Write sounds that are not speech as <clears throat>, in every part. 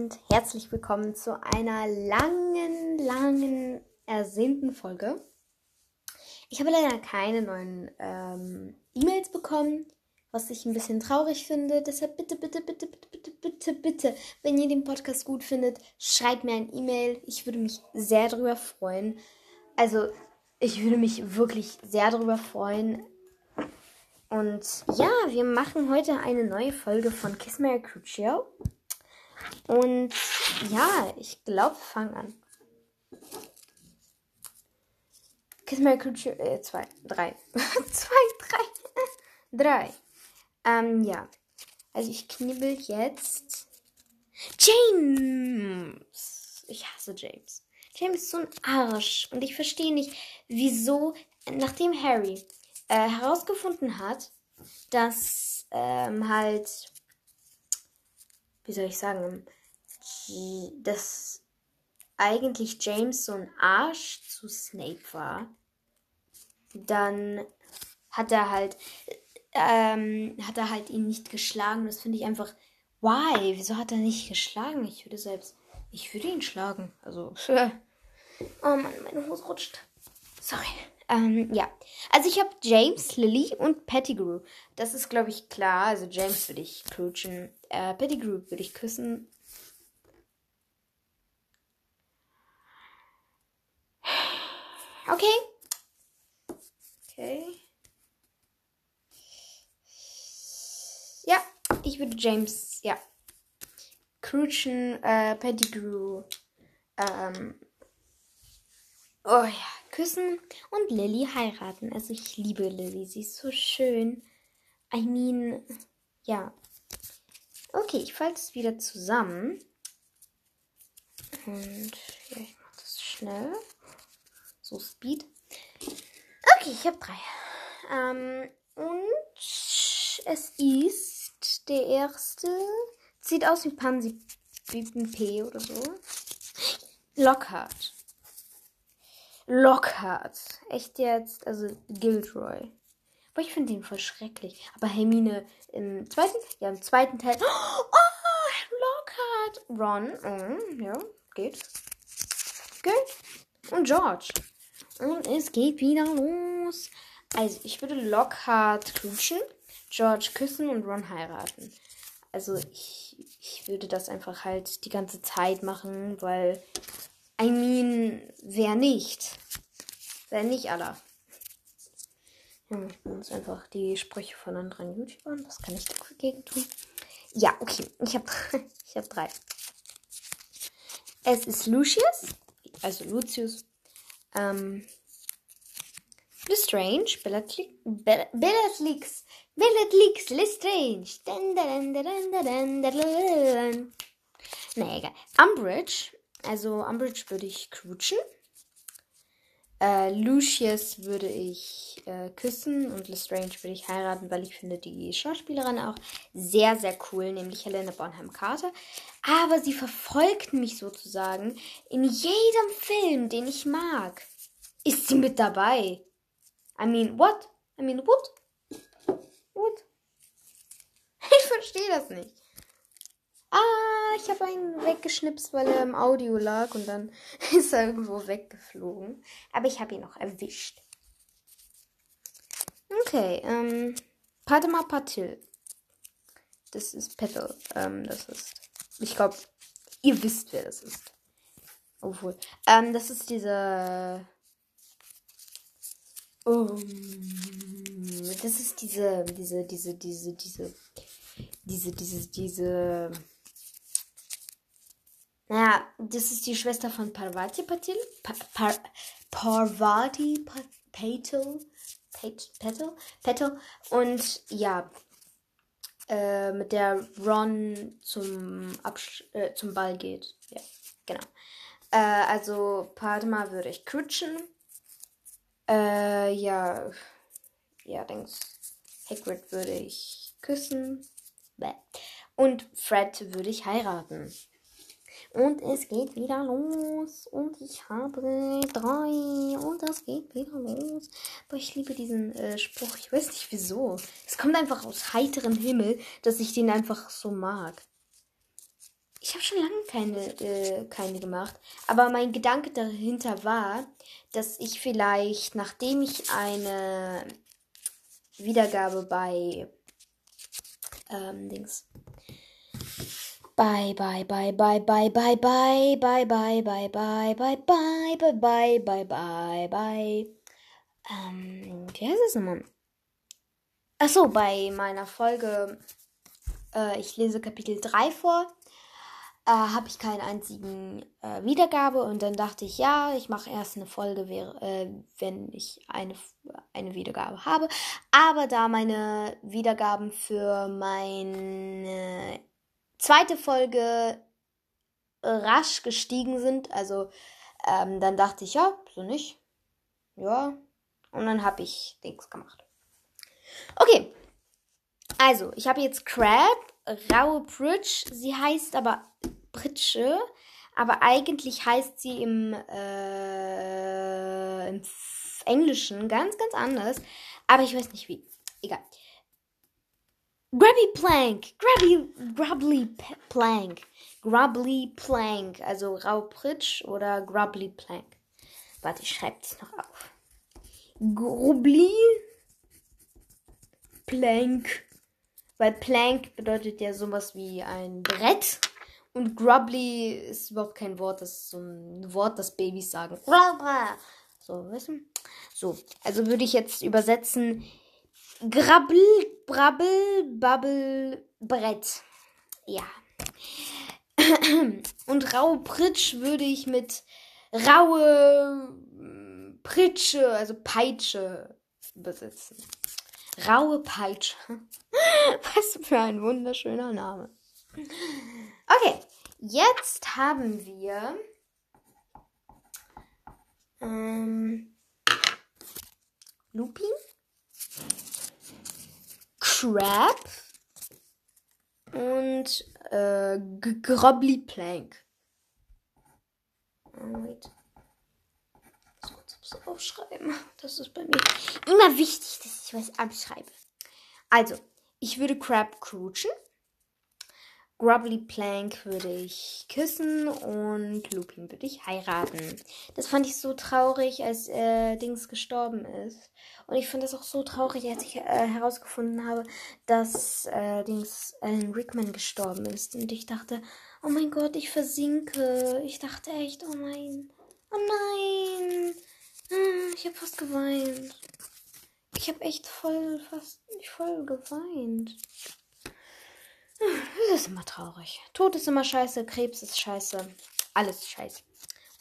Und herzlich willkommen zu einer langen, langen, ersehnten Folge. Ich habe leider keine neuen ähm, E-Mails bekommen, was ich ein bisschen traurig finde. Deshalb bitte, bitte, bitte, bitte, bitte, bitte, bitte, wenn ihr den Podcast gut findet, schreibt mir ein E-Mail. Ich würde mich sehr darüber freuen. Also, ich würde mich wirklich sehr darüber freuen. Und ja, wir machen heute eine neue Folge von Kiss Mary Crucio. Und ja, ich glaube, wir fangen an. Kiss My Crucio, äh, zwei, drei. <laughs> zwei, drei. drei. Ähm, ja. Also ich knibbel jetzt. James! Ich hasse James. James ist so ein Arsch. Und ich verstehe nicht, wieso, nachdem Harry äh, herausgefunden hat, dass ähm, halt wie soll ich sagen, dass eigentlich James so ein Arsch zu Snape war, dann hat er halt, ähm, hat er halt ihn nicht geschlagen. Das finde ich einfach, why? Wieso hat er nicht geschlagen? Ich würde selbst, ich würde ihn schlagen. Also, oh Mann, meine Hose rutscht. Sorry. Ähm, ja. Also ich habe James, Lily und Pettigrew. Das ist, glaube ich, klar. Also James würde ich coachen. Äh, Pettigrew würde ich küssen. Okay. Okay. Ja, ich würde James, ja. Cruchen, äh, Pettigrew, ähm, oh ja, küssen und Lily heiraten. Also ich liebe Lily, sie ist so schön. I mean, ja. Okay, ich falte es wieder zusammen. Und ja, ich mache das schnell. So Speed. Okay, ich habe drei. Ähm, und es ist der erste. Sieht aus wie Pansy P oder so. Lockhart. Lockhart. Echt jetzt? Also Gilderoy. Aber ich finde ihn voll schrecklich. Aber Hermine im zweiten? Ja, im zweiten Teil. Oh, Lockhart. Ron. Oh, ja, geht. Geht. Und George. Und es geht wieder los. Also, ich würde Lockhart knutschen, George küssen und Ron heiraten. Also, ich, ich würde das einfach halt die ganze Zeit machen, weil I mean, wer nicht? Wer nicht aller? Ja, ich benutze einfach die Sprüche von anderen YouTubern. Was kann ich dagegen tun? Ja, okay. Ich habe <laughs> ich hab drei. Es ist Lucius, also Lucius. Ähm, Lestrange, Bellatrix, Bellatrix, Bellatrix, Lestrange. Na egal. Umbridge, also Umbridge würde ich crutschen. Äh, Lucius würde ich äh, küssen und Lestrange würde ich heiraten, weil ich finde die Schauspielerin auch sehr, sehr cool, nämlich Helena Bonham Carter. Aber sie verfolgt mich sozusagen in jedem Film, den ich mag. Ist sie mit dabei? I mean, what? I mean, what? What? <laughs> Ich verstehe das nicht. Ah, ich habe einen weggeschnipst, weil er im Audio lag und dann <laughs> ist er irgendwo weggeflogen. Aber ich habe ihn noch erwischt. Okay, ähm, Padma Patil. Das ist Petal. Ähm, das ist. Ich glaube, ihr wisst, wer das ist. Obwohl. Ähm, das ist dieser. Um, das ist diese, diese, diese, diese, diese, diese, diese, diese naja, das ist die Schwester von Parvati Patil. Pa Par Parvati Patil. Petal. Petal. Und ja, äh, mit der Ron zum, Absch äh, zum Ball geht. Ja, genau. Äh, also Padma würde ich crutschen. Äh, ja. Ja, denkst Hagrid würde ich küssen. Bäh. Und Fred würde ich heiraten. Und es geht wieder los. Und ich habe drei. Und es geht wieder los. Aber ich liebe diesen äh, Spruch. Ich weiß nicht wieso. Es kommt einfach aus heiterem Himmel, dass ich den einfach so mag. Ich habe schon lange keine, äh, keine gemacht. Aber mein Gedanke dahinter war, dass ich vielleicht, nachdem ich eine Wiedergabe bei ähm, Dings. Bye, bye, bye, bye, bye, bye, bye, bye, bye, bye, bye, bye, bye, bye, bye, bye, bye, bye. Ähm, wie heißt es nochmal? Achso, bei meiner Folge, äh, ich lese Kapitel 3 vor, äh, habe ich keinen einzigen äh, Wiedergabe und dann dachte ich, ja, ich mache erst eine Folge, äh, wenn ich eine, eine Wiedergabe habe. Aber da meine Wiedergaben für meine zweite Folge rasch gestiegen sind, also ähm, dann dachte ich, ja, so nicht. Ja. Und dann habe ich Dings gemacht. Okay. Also, ich habe jetzt Crab, raue Bridge. Sie heißt aber Pritsche, aber eigentlich heißt sie im, äh, im Englischen ganz, ganz anders. Aber ich weiß nicht wie. Egal. Grabby Plank. Grabby, Grubbly Plank. Grubbly Plank. Also Raupritsch oder Grubbly Plank. Warte, ich schreibe es noch auf. Grubbly Plank. Weil Plank bedeutet ja sowas wie ein Brett. Und Grubbly ist überhaupt kein Wort. Das ist so ein Wort, das Babys sagen. So, du? So, also würde ich jetzt übersetzen. Grabbel, Brabbel, Babbel, Brett. Ja. <clears throat> Und raue Pritsch würde ich mit raue Pritsche, also Peitsche übersetzen. Raue Peitsche. <laughs> Was für ein wunderschöner Name. Okay, jetzt haben wir ähm, Lupin, Crab und äh, Grobbly Plank. Oh, wait aufschreiben. Das ist bei mir immer wichtig, dass ich was abschreibe. Also, ich würde Crab crutschen. Grubbly Plank würde ich küssen und Lupin würde ich heiraten. Das fand ich so traurig, als äh, Dings gestorben ist. Und ich fand das auch so traurig, als ich äh, herausgefunden habe, dass äh, Dings Alan Rickman gestorben ist. Und ich dachte, oh mein Gott, ich versinke. Ich dachte echt, oh nein, oh nein. Hm, ich habe fast geweint. Ich habe echt voll, fast voll geweint. Das ist immer traurig. Tod ist immer scheiße, Krebs ist scheiße. Alles scheiße.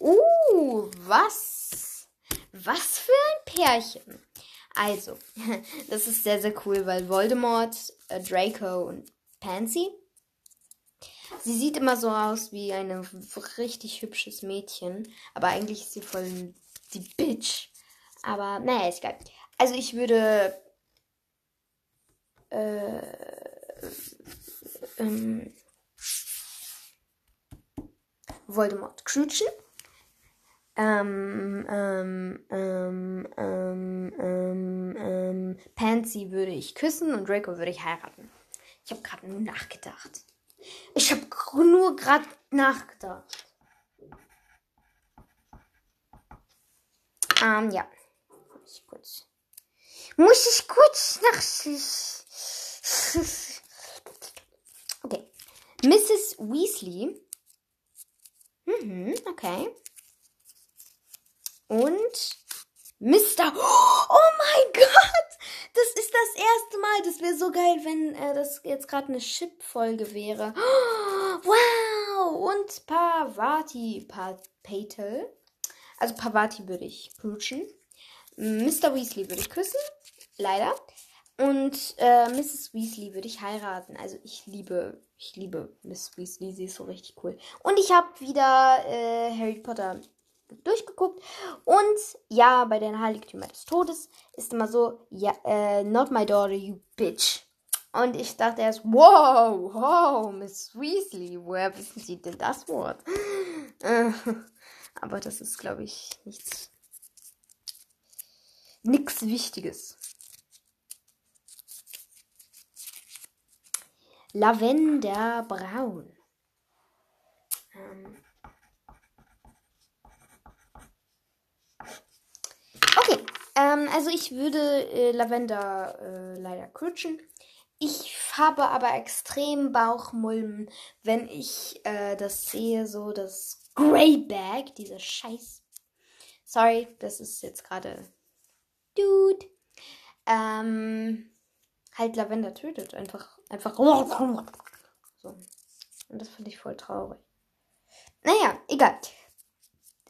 Uh, was? Was für ein Pärchen. Also, <laughs> das ist sehr, sehr cool, weil Voldemort, äh, Draco und Pansy. Sie sieht immer so aus wie ein richtig hübsches Mädchen, aber eigentlich ist sie voll die Bitch. Aber naja, ist geil. Also ich würde äh, ähm, Voldemort crutschen. Ähm, ähm, ähm, ähm, ähm, ähm, Pansy würde ich küssen und Draco würde ich heiraten. Ich habe gerade nur nachgedacht. Ich habe nur gerade nachgedacht. Ähm, ja. Muss ich kurz. Muss ich kurz nach. Mrs. Weasley. Mhm, okay. Und Mr. <gasps> Oh mein Gott! Das ist das erste Mal. Das wäre so geil, wenn äh, das jetzt gerade eine Chip-Folge wäre. <gasps> Wow! Und Pavati Patel. Also Pavati würde ich prutschen. Mr. Weasley würde ich küssen. Leider. Und äh, Mrs. Weasley würde ich heiraten. Also ich liebe, ich liebe Miss Weasley. Sie ist so richtig cool. Und ich habe wieder äh, Harry Potter durchgeguckt. Und ja, bei den Heiligtümern des Todes ist immer so, ja, äh, not my daughter, you bitch. Und ich dachte erst, wow, wow, Miss Weasley, woher wissen Sie denn das Wort? <laughs> Aber das ist, glaube ich, nichts. Nichts Wichtiges. Lavenderbraun. Ähm. Okay, ähm, also ich würde äh, Lavender äh, leider crutschen. Ich habe aber extrem Bauchmulmen, wenn ich äh, das sehe, so das Greybag, diese Scheiß. Sorry, das ist jetzt gerade Dude. Ähm, halt Lavender tötet. Einfach, einfach. So. Und das finde ich voll traurig. Naja, egal.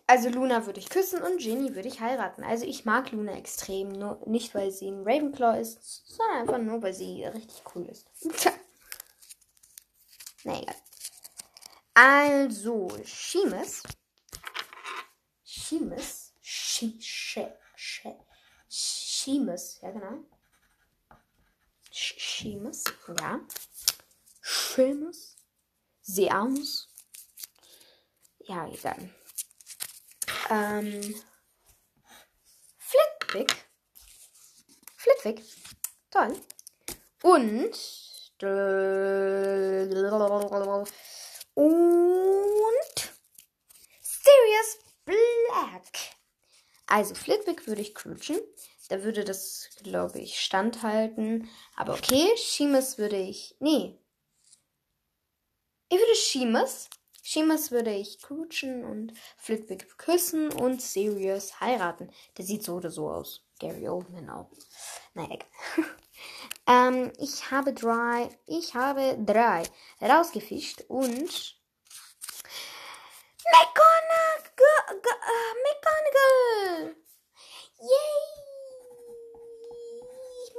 Also Luna würde ich küssen und Ginny würde ich heiraten. Also ich mag Luna extrem. Nur nicht, weil sie ein Ravenclaw ist, sondern einfach nur, weil sie richtig cool ist. <laughs> Na egal. Also. She, she, she, Sheamus, ja genau. Sheamus, ja. Sheamus. Seamus. Ja, egal. Ähm. Flitwick. Flitwick. Toll. Und. Und. Sirius Black. Also Flitwick würde ich crutschen. Da würde das, glaube ich, standhalten. Aber okay, Sheamus würde ich. Nee. Ich würde Sheamus. Sheamus würde ich crutschen und Flitwick küssen und Sirius heiraten. Der sieht so oder so aus. Gary Oldman auch. Naja, egal. <laughs> ähm, ich habe drei. Ich habe drei rausgefischt und. McGonagall! Uh, McGonagall! Yay! Ich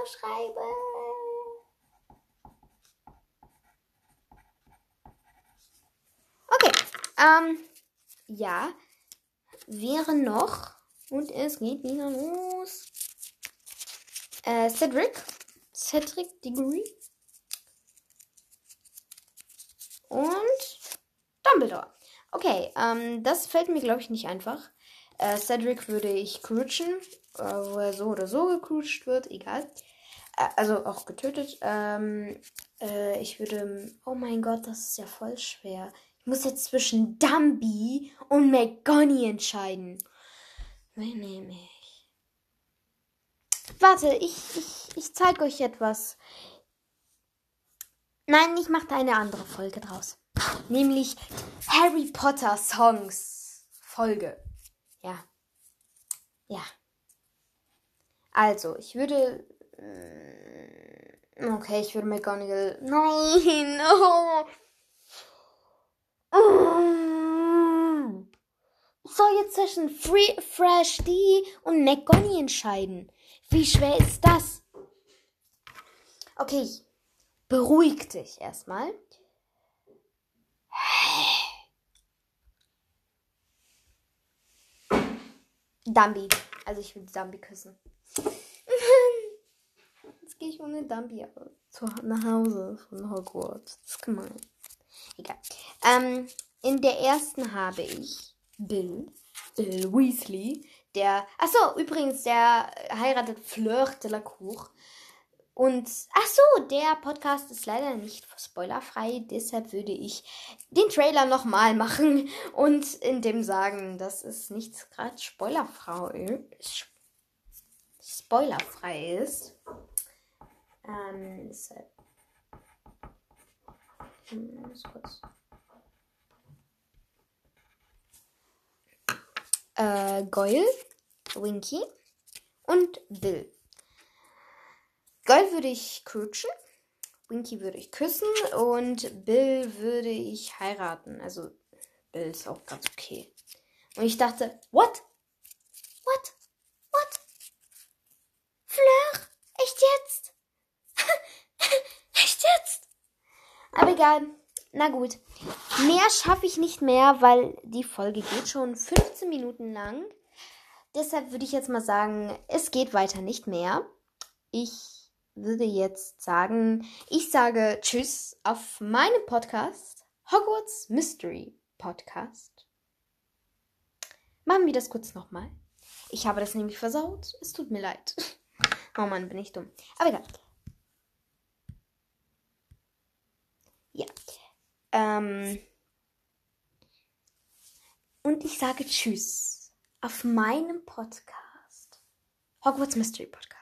aufschreiben. Okay. Ähm, ja. Wäre noch. Und es geht wieder los. Äh, Cedric. Cedric Diggory. Und Dumbledore. Okay, ähm, das fällt mir, glaube ich, nicht einfach. Äh, Cedric würde ich crutschen, äh, wo er so oder so gecrutscht wird, egal. Äh, also auch getötet. Ähm, äh, ich würde. Oh mein Gott, das ist ja voll schwer. Ich muss jetzt zwischen Dumby und McGonny entscheiden. Wen nehme ich? Warte, ich, ich, ich zeige euch etwas. Nein, ich mache da eine andere Folge draus. Nämlich Harry Potter Songs Folge. Ja. Ja. Also, ich würde. Okay, ich würde McGonagall. Nein! <laughs> Oh. Ich soll jetzt zwischen Free, Fresh D und McGonagall entscheiden. Wie schwer ist das? Okay, beruhig dich erstmal. Dumbi. Also ich will Dumbi küssen. Ich ohne Dumbi zu, nach Hause von Hogwarts. Das ist gemein. Egal. Ähm, in der ersten habe ich Bill. Bill Weasley. Der. Achso, übrigens, der heiratet Fleur de la Cour. Und ach so, der Podcast ist leider nicht spoilerfrei, deshalb würde ich den Trailer nochmal machen und in dem sagen, dass es nicht gerade spoilerfrei ist. Spoilerfrei ist. Ähm, deshalb. Äh, Goyle, Winky und Bill. Gold würde ich crutschen, Winky würde ich küssen und Bill würde ich heiraten. Also Bill ist auch ganz okay. Und ich dachte? What? What? Fleur? Echt jetzt? Echt jetzt? Aber egal. Na gut. Mehr schaffe ich nicht mehr, weil die Folge geht schon 15 Minuten lang. Deshalb würde ich jetzt mal sagen, es geht weiter nicht mehr. Ich würde jetzt sagen, ich sage Tschüss auf meinem Podcast, Hogwarts Mystery Podcast. Machen wir das kurz nochmal. Ich habe das nämlich versaut. Es tut mir leid. <laughs> Oh Mann, bin ich dumm. Aber egal. Ja. Ähm, und ich sage Tschüss auf meinem Podcast. Hogwarts Mystery Podcast.